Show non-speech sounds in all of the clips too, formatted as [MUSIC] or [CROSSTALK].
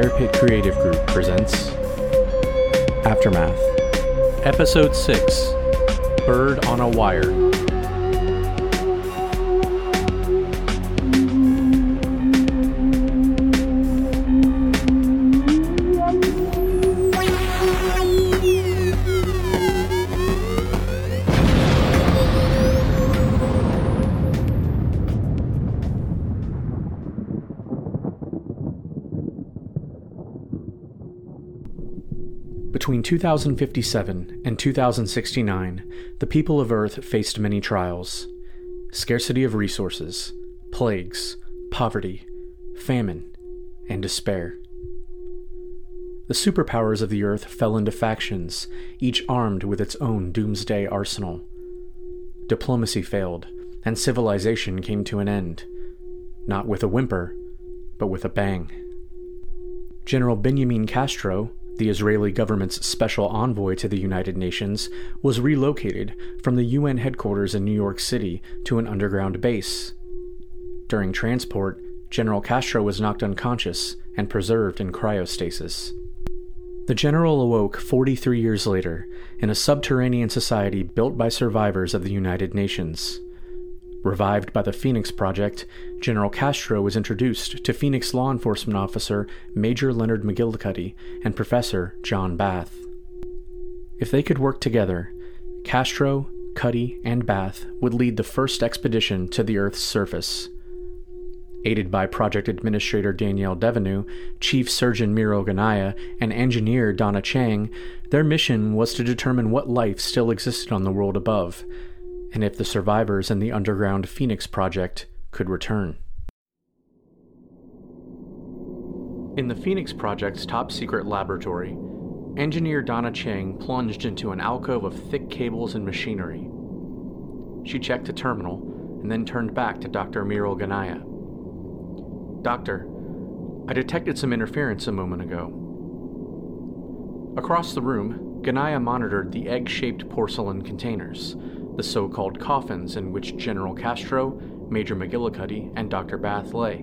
Fire Pit Creative Group presents Aftermath, Episode 6 Bird on a Wire. Between 2057 and 2069, the people of Earth faced many trials scarcity of resources, plagues, poverty, famine, and despair. The superpowers of the Earth fell into factions, each armed with its own doomsday arsenal. Diplomacy failed, and civilization came to an end, not with a whimper, but with a bang. General Benjamin Castro, the Israeli government's special envoy to the United Nations, was relocated from the UN headquarters in New York City to an underground base. During transport, General Castro was knocked unconscious and preserved in cryostasis. The general awoke 43 years later in a subterranean society built by survivors of the United Nations. Revived by the Phoenix Project, General Castro was introduced to Phoenix law enforcement officer Major Leonard McGillicuddy and Professor John Bath. If they could work together, Castro, Cuddy, and Bath would lead the first expedition to the Earth's surface. Aided by Project Administrator Danielle Devenu, Chief Surgeon Miro Ganaya, and Engineer Donna Chang, their mission was to determine what life still existed on the world above and if the survivors in the underground Phoenix Project could return. In the Phoenix Project's top secret laboratory, engineer Donna Chang plunged into an alcove of thick cables and machinery. She checked a terminal and then turned back to Dr. Miro Ganaya. Doctor, I detected some interference a moment ago. Across the room, Ganaya monitored the egg shaped porcelain containers, the so called coffins in which General Castro, Major McGillicuddy, and Dr. Bath lay.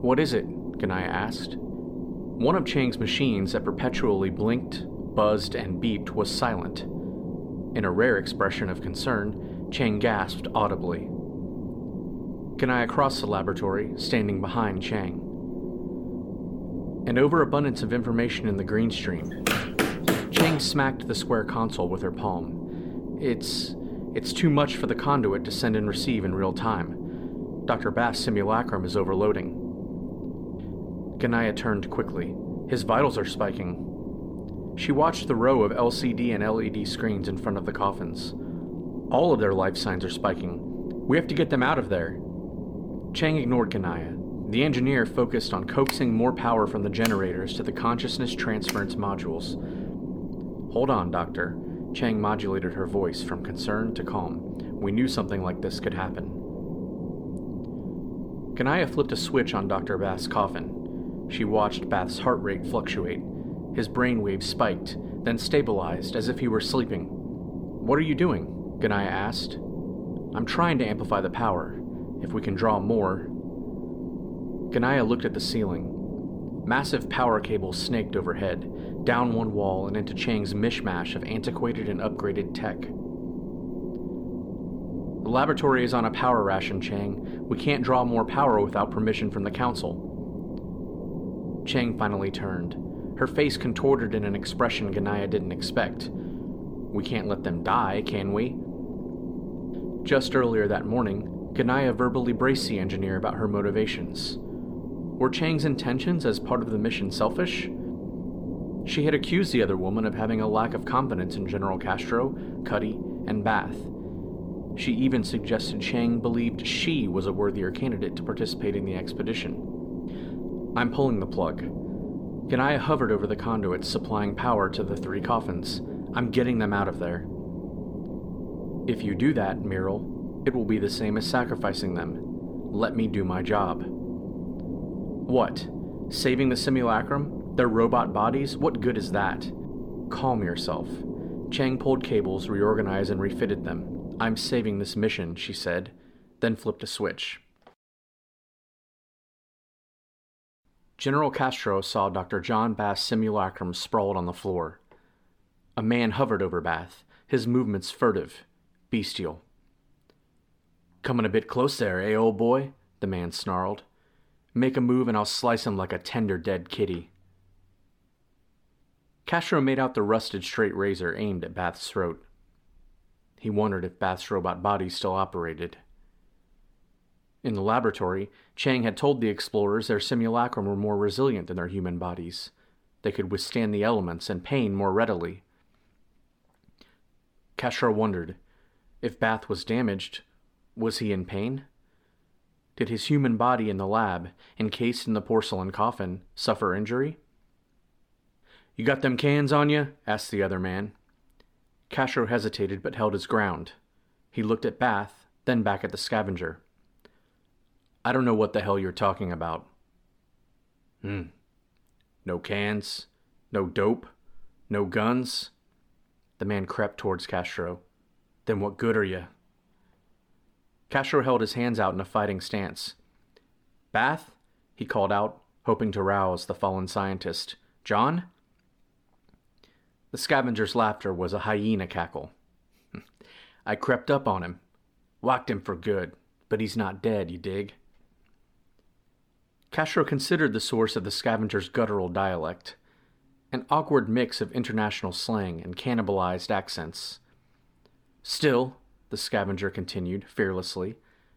What is it? Ganaya asked. One of Chang's machines that perpetually blinked, buzzed, and beeped was silent. In a rare expression of concern, Chang gasped audibly. Ganaya crossed the laboratory, standing behind Chang. An overabundance of information in the green stream. Chang smacked the square console with her palm. It's it's too much for the conduit to send and receive in real time. Dr. Bath's simulacrum is overloading. Ganaya turned quickly. His vitals are spiking. She watched the row of LCD and LED screens in front of the coffins. All of their life signs are spiking. We have to get them out of there. Chang ignored Ganaya. The engineer focused on coaxing more power from the generators to the consciousness transference modules. Hold on, Doctor. Chang modulated her voice from concern to calm. We knew something like this could happen. Ganaya flipped a switch on Dr. Bath's coffin. She watched Bath's heart rate fluctuate. His brain waves spiked, then stabilized as if he were sleeping. What are you doing? Ganaya asked. I'm trying to amplify the power. If we can draw more. Ganaya looked at the ceiling. Massive power cables snaked overhead, down one wall and into Chang's mishmash of antiquated and upgraded tech. The laboratory is on a power ration, Chang. We can't draw more power without permission from the Council. Chang finally turned. Her face contorted in an expression Ganaya didn't expect. We can't let them die, can we? Just earlier that morning, Ganaya verbally braced the engineer about her motivations. Were Chang's intentions as part of the mission selfish? She had accused the other woman of having a lack of confidence in General Castro, Cuddy, and Bath. She even suggested Chang believed she was a worthier candidate to participate in the expedition. I'm pulling the plug. Ganaya hovered over the conduits supplying power to the three coffins. I'm getting them out of there. If you do that, Myril, it will be the same as sacrificing them. Let me do my job. What? Saving the simulacrum? Their robot bodies? What good is that? Calm yourself. Chang pulled cables, reorganized, and refitted them. I'm saving this mission, she said, then flipped a switch. General Castro saw Dr. John Bath's simulacrum sprawled on the floor. A man hovered over Bath, his movements furtive, bestial. Coming a bit close there, eh, old boy? the man snarled. Make a move and I'll slice him like a tender dead kitty. Castro made out the rusted straight razor aimed at Bath's throat. He wondered if Bath's robot body still operated. In the laboratory, Chang had told the explorers their simulacrum were more resilient than their human bodies. They could withstand the elements and pain more readily. Castro wondered if Bath was damaged, was he in pain? Did his human body in the lab, encased in the porcelain coffin, suffer injury? You got them cans on you? asked the other man. Castro hesitated but held his ground. He looked at Bath, then back at the scavenger. I don't know what the hell you're talking about. Hmm. No cans, no dope, no guns. The man crept towards Castro. Then what good are you? Castro held his hands out in a fighting stance. Bath? he called out, hoping to rouse the fallen scientist. John? The scavenger's laughter was a hyena cackle. [LAUGHS] I crept up on him, whacked him for good, but he's not dead, you dig? Castro considered the source of the scavenger's guttural dialect, an awkward mix of international slang and cannibalized accents. Still, the scavenger continued fearlessly,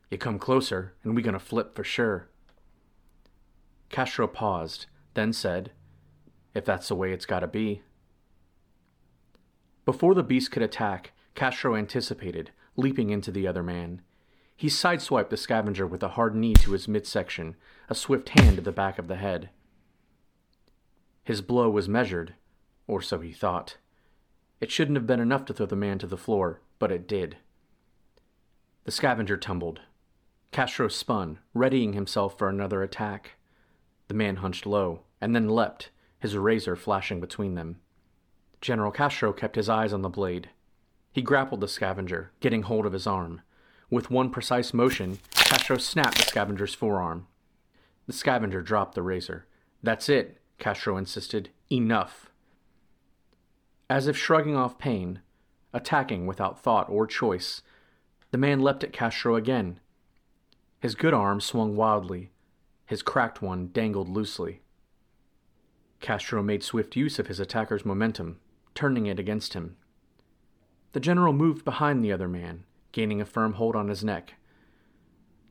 you come closer and we gonna flip for sure. Castro paused, then said, If that's the way it's gotta be. Before the beast could attack, Castro anticipated, leaping into the other man. He sideswiped the scavenger with a hard knee to his midsection, a swift hand to the back of the head. His blow was measured, or so he thought. It shouldn't have been enough to throw the man to the floor, but it did. The scavenger tumbled. Castro spun, readying himself for another attack. The man hunched low, and then leapt, his razor flashing between them. General Castro kept his eyes on the blade. He grappled the scavenger, getting hold of his arm. With one precise motion, Castro snapped the scavenger's forearm. The scavenger dropped the razor. That's it, Castro insisted. Enough. As if shrugging off pain, attacking without thought or choice, the man leapt at Castro again. His good arm swung wildly, his cracked one dangled loosely. Castro made swift use of his attacker's momentum, turning it against him. The general moved behind the other man, gaining a firm hold on his neck.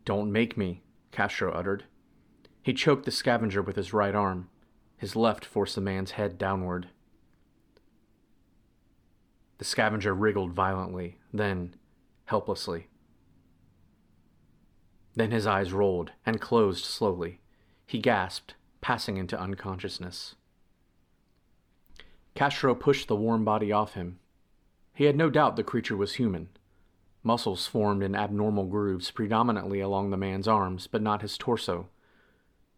Don't make me, Castro uttered. He choked the scavenger with his right arm. His left forced the man's head downward. The scavenger wriggled violently, then, helplessly. Then his eyes rolled and closed slowly. He gasped, passing into unconsciousness. Castro pushed the warm body off him. He had no doubt the creature was human, Muscles formed in abnormal grooves predominantly along the man's arms, but not his torso.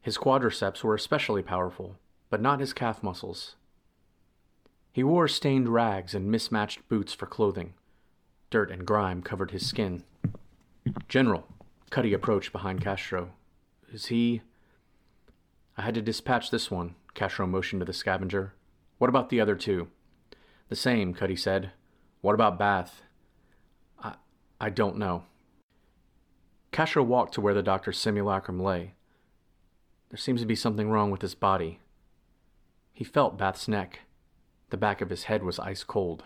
His quadriceps were especially powerful, but not his calf muscles. He wore stained rags and mismatched boots for clothing. Dirt and grime covered his skin. General, Cuddy approached behind Castro. Is he. I had to dispatch this one, Castro motioned to the scavenger. What about the other two? The same, Cuddy said. What about Bath? I I don't know. Castro walked to where the doctor's simulacrum lay. There seems to be something wrong with his body. He felt Bath's neck. The back of his head was ice cold.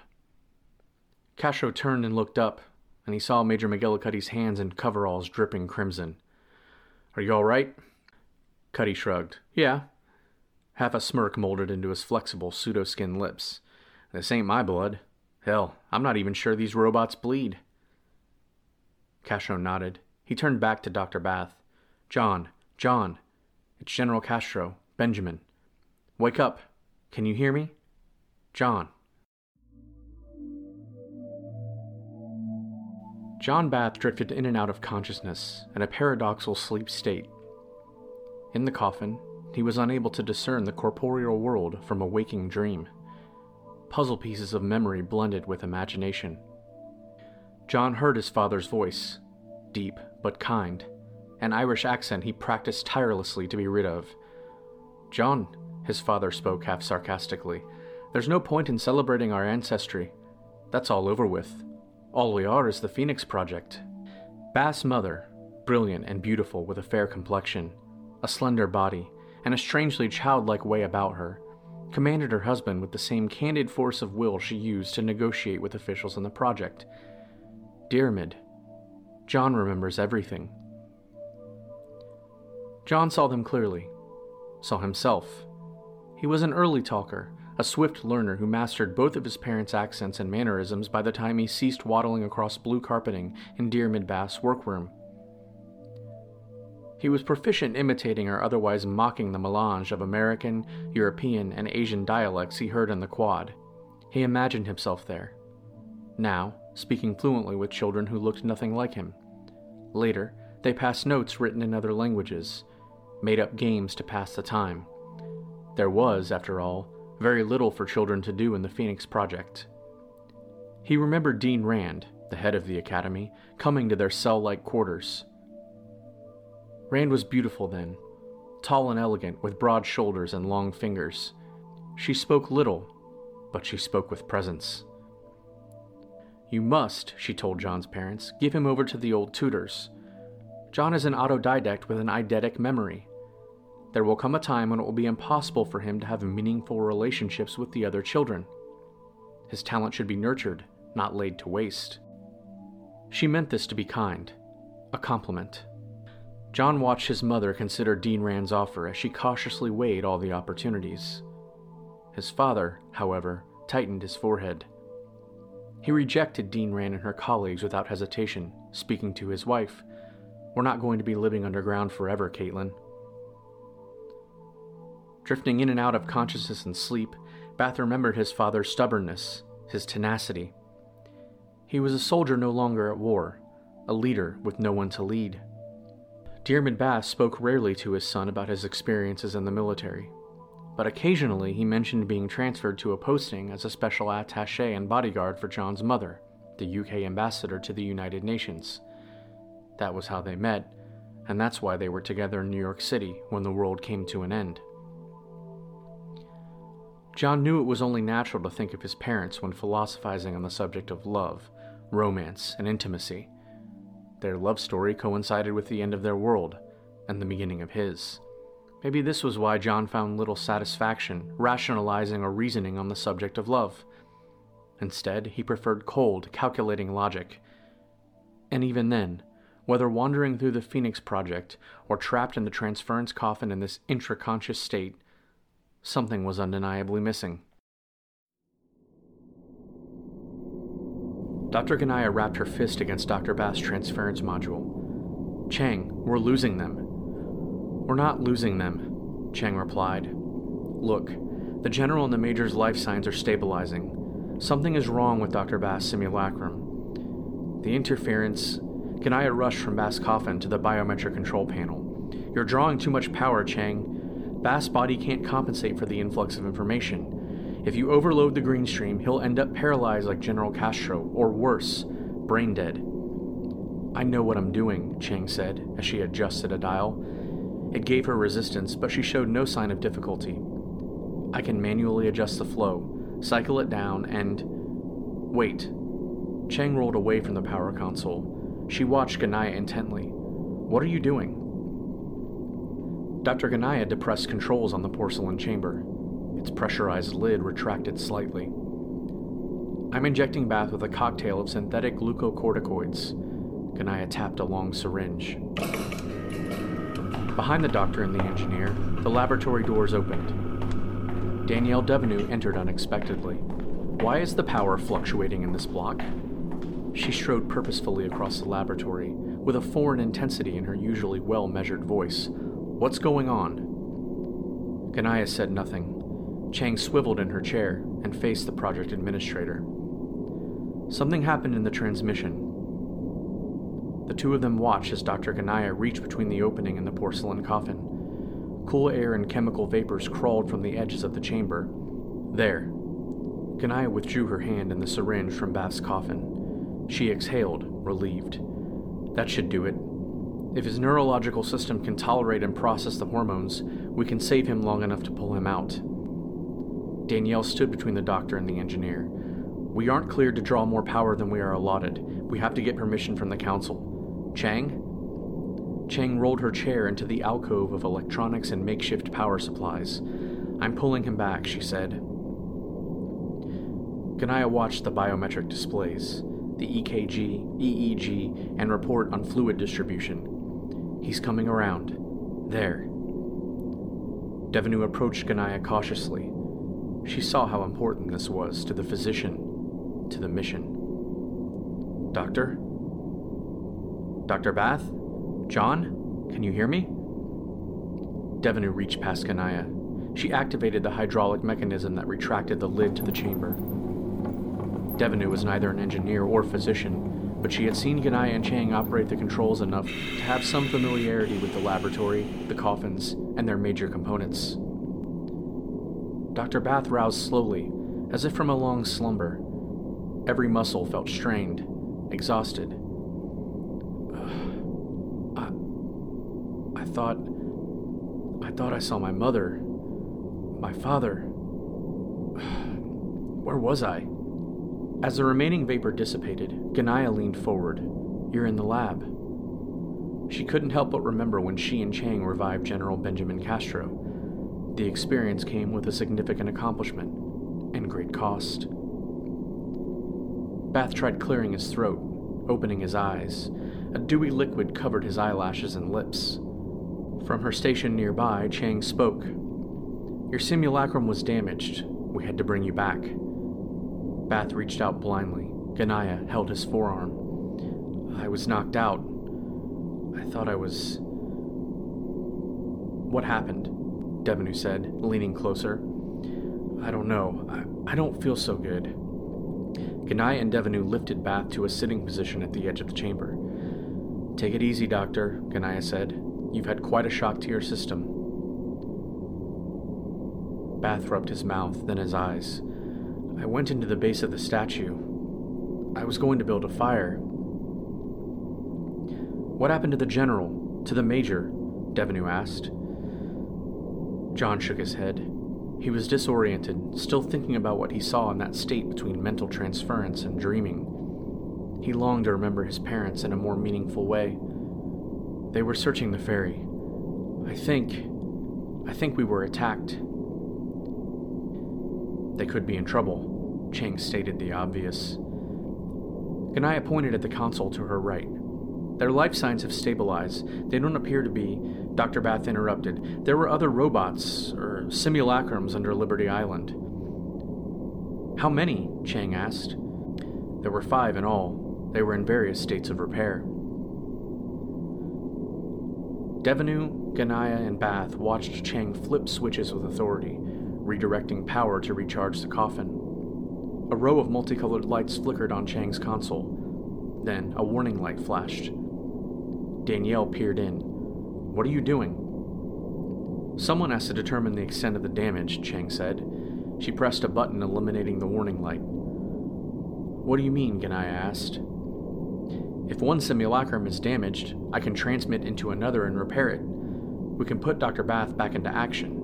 Castro turned and looked up, and he saw Major McGillicuddy's hands and coveralls dripping crimson. Are you all right? Cuddy shrugged. Yeah. Half a smirk molded into his flexible pseudo-skin lips. This ain't my blood. Hell, I'm not even sure these robots bleed. Castro nodded. He turned back to Dr. Bath. John, John, it's General Castro, Benjamin. Wake up. Can you hear me? John. John Bath drifted in and out of consciousness in a paradoxical sleep state. In the coffin, he was unable to discern the corporeal world from a waking dream. Puzzle pieces of memory blended with imagination. John heard his father's voice, deep but kind, an Irish accent he practiced tirelessly to be rid of. John, his father spoke half sarcastically, there's no point in celebrating our ancestry. That's all over with. All we are is the Phoenix Project. Bath's mother, brilliant and beautiful with a fair complexion, a slender body, and a strangely childlike way about her, commanded her husband with the same candid force of will she used to negotiate with officials in the project. Diarmid. John remembers everything. John saw them clearly, saw himself. He was an early talker, a swift learner who mastered both of his parents' accents and mannerisms by the time he ceased waddling across blue carpeting in Diarmid Bath's workroom. He was proficient imitating or otherwise mocking the melange of American, European, and Asian dialects he heard in the quad. He imagined himself there. Now, speaking fluently with children who looked nothing like him. Later, they passed notes written in other languages, made up games to pass the time. There was, after all, very little for children to do in the Phoenix Project. He remembered Dean Rand, the head of the academy, coming to their cell like quarters. Rand was beautiful then, tall and elegant, with broad shoulders and long fingers. She spoke little, but she spoke with presence. You must, she told John's parents, give him over to the old tutors. John is an autodidact with an eidetic memory. There will come a time when it will be impossible for him to have meaningful relationships with the other children. His talent should be nurtured, not laid to waste. She meant this to be kind, a compliment. John watched his mother consider Dean Rand's offer as she cautiously weighed all the opportunities. His father, however, tightened his forehead. He rejected Dean Rand and her colleagues without hesitation, speaking to his wife. We're not going to be living underground forever, Caitlin. Drifting in and out of consciousness and sleep, Bath remembered his father's stubbornness, his tenacity. He was a soldier no longer at war, a leader with no one to lead. Diarmid Bath spoke rarely to his son about his experiences in the military, but occasionally he mentioned being transferred to a posting as a special attache and bodyguard for John's mother, the UK ambassador to the United Nations. That was how they met, and that's why they were together in New York City when the world came to an end. John knew it was only natural to think of his parents when philosophizing on the subject of love, romance, and intimacy. Their love story coincided with the end of their world and the beginning of his. Maybe this was why John found little satisfaction rationalizing or reasoning on the subject of love. Instead, he preferred cold, calculating logic. And even then, whether wandering through the Phoenix Project or trapped in the transference coffin in this intraconscious state, something was undeniably missing. Dr. Ganaya rapped her fist against Dr. Bath's transference module. Chang, we're losing them. We're not losing them, Chang replied. Look, the general and the major's life signs are stabilizing. Something is wrong with Dr. Bath's simulacrum. The interference. Ganaya rushed from Bath's coffin to the biometric control panel. You're drawing too much power, Chang. Bath's body can't compensate for the influx of information. If you overload the green stream, he'll end up paralyzed like General Castro, or worse, brain dead. I know what I'm doing, Chang said as she adjusted a dial. It gave her resistance, but she showed no sign of difficulty. I can manually adjust the flow, cycle it down, and. Wait. Chang rolled away from the power console. She watched Ganaya intently. What are you doing? Dr. Ganaya depressed controls on the porcelain chamber. Its pressurized lid retracted slightly. I'm injecting Bath with a cocktail of synthetic glucocorticoids. Ganaya tapped a long syringe. Behind the doctor and the engineer, the laboratory doors opened. Danielle Devenu entered unexpectedly. Why is the power fluctuating in this block? She strode purposefully across the laboratory, with a foreign intensity in her usually well measured voice. What's going on? Ganaya said nothing. Chang swiveled in her chair and faced the project administrator. Something happened in the transmission. The two of them watched as Dr. Ganaya reached between the opening and the porcelain coffin. Cool air and chemical vapors crawled from the edges of the chamber. There. Ganaya withdrew her hand and the syringe from Bath's coffin. She exhaled, relieved. That should do it. If his neurological system can tolerate and process the hormones, we can save him long enough to pull him out. Danielle stood between the doctor and the engineer. We aren't cleared to draw more power than we are allotted. We have to get permission from the council. Chang? Chang rolled her chair into the alcove of electronics and makeshift power supplies. I'm pulling him back, she said. Ganaya watched the biometric displays, the EKG, EEG, and report on fluid distribution. He's coming around. There. Devenu approached Ganaya cautiously. She saw how important this was to the physician, to the mission. Doctor? Dr. Bath? John? Can you hear me? Devenu reached past Ganaya. She activated the hydraulic mechanism that retracted the lid to the chamber. Devenu was neither an engineer or physician, but she had seen Ganaya and Chang operate the controls enough to have some familiarity with the laboratory, the coffins, and their major components. Dr. Bath roused slowly, as if from a long slumber. Every muscle felt strained, exhausted. [SIGHS] I, I thought. I thought I saw my mother. My father. [SIGHS] Where was I? As the remaining vapor dissipated, Ganaya leaned forward. You're in the lab. She couldn't help but remember when she and Chang revived General Benjamin Castro. The experience came with a significant accomplishment and great cost. Bath tried clearing his throat, opening his eyes. A dewy liquid covered his eyelashes and lips. From her station nearby, Chang spoke. Your simulacrum was damaged. We had to bring you back. Bath reached out blindly. Ganaya held his forearm. I was knocked out. I thought I was. What happened? Devenu said, leaning closer. I don't know. I, I don't feel so good. Ganaya and Devenu lifted Bath to a sitting position at the edge of the chamber. Take it easy, Doctor, Ganaya said. You've had quite a shock to your system. Bath rubbed his mouth, then his eyes. I went into the base of the statue. I was going to build a fire. What happened to the general? To the major? Devenu asked. John shook his head. He was disoriented, still thinking about what he saw in that state between mental transference and dreaming. He longed to remember his parents in a more meaningful way. They were searching the ferry. I think. I think we were attacked. They could be in trouble, Chang stated the obvious. Ganaya pointed at the console to her right. Their life signs have stabilized. They don't appear to be. Dr. Bath interrupted. There were other robots, or simulacrums, under Liberty Island. How many? Chang asked. There were five in all. They were in various states of repair. Devenu, Ganaya, and Bath watched Chang flip switches with authority redirecting power to recharge the coffin. A row of multicolored lights flickered on Chang's console. Then a warning light flashed. Danielle peered in. What are you doing? Someone has to determine the extent of the damage, Chang said. She pressed a button eliminating the warning light. What do you mean? Ganaya asked. If one simulacrum is damaged, I can transmit into another and repair it. We can put Dr. Bath back into action.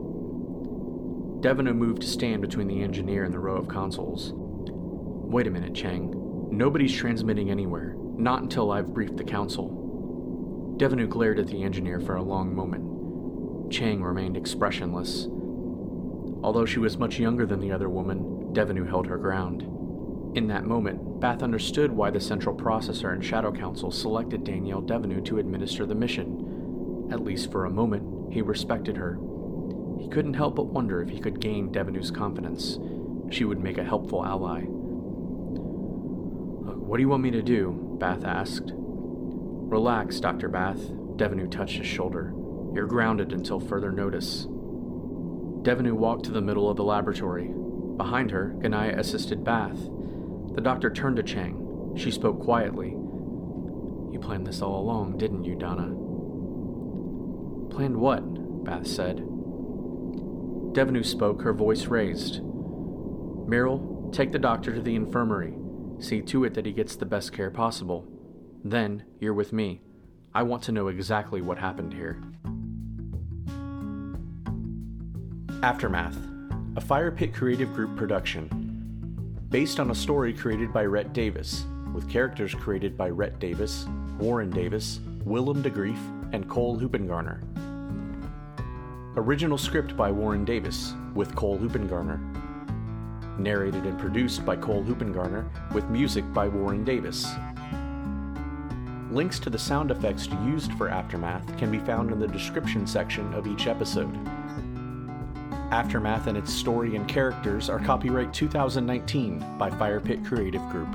Devenu moved to stand between the engineer and the row of consoles. Wait a minute, Chang. Nobody's transmitting anywhere, not until I've briefed the council. Devenu glared at the engineer for a long moment. Chang remained expressionless. Although she was much younger than the other woman, Devenu held her ground. In that moment, Bath understood why the Central Processor and Shadow Council selected Danielle Devenu to administer the mission. At least for a moment, he respected her he couldn't help but wonder if he could gain Devenu's confidence. She would make a helpful ally. What do you want me to do? Bath asked. Relax, Dr. Bath. Devenu touched his shoulder. You're grounded until further notice. Devenu walked to the middle of the laboratory. Behind her, Ganaya assisted Bath. The doctor turned to Chang. She spoke quietly. You planned this all along, didn't you, Donna? Planned what? Bath said. Devenu spoke, her voice raised. Meryl, take the doctor to the infirmary. See to it that he gets the best care possible. Then, you're with me. I want to know exactly what happened here. Aftermath, a Fire Pit Creative Group production. Based on a story created by Rhett Davis, with characters created by Rhett Davis, Warren Davis, Willem DeGrief, and Cole Hoopengarner. Original script by Warren Davis, with Cole Hoopengarner. Narrated and produced by Cole Hoopengarner, with music by Warren Davis. Links to the sound effects used for Aftermath can be found in the description section of each episode. Aftermath and its story and characters are copyright 2019 by Firepit Creative Group.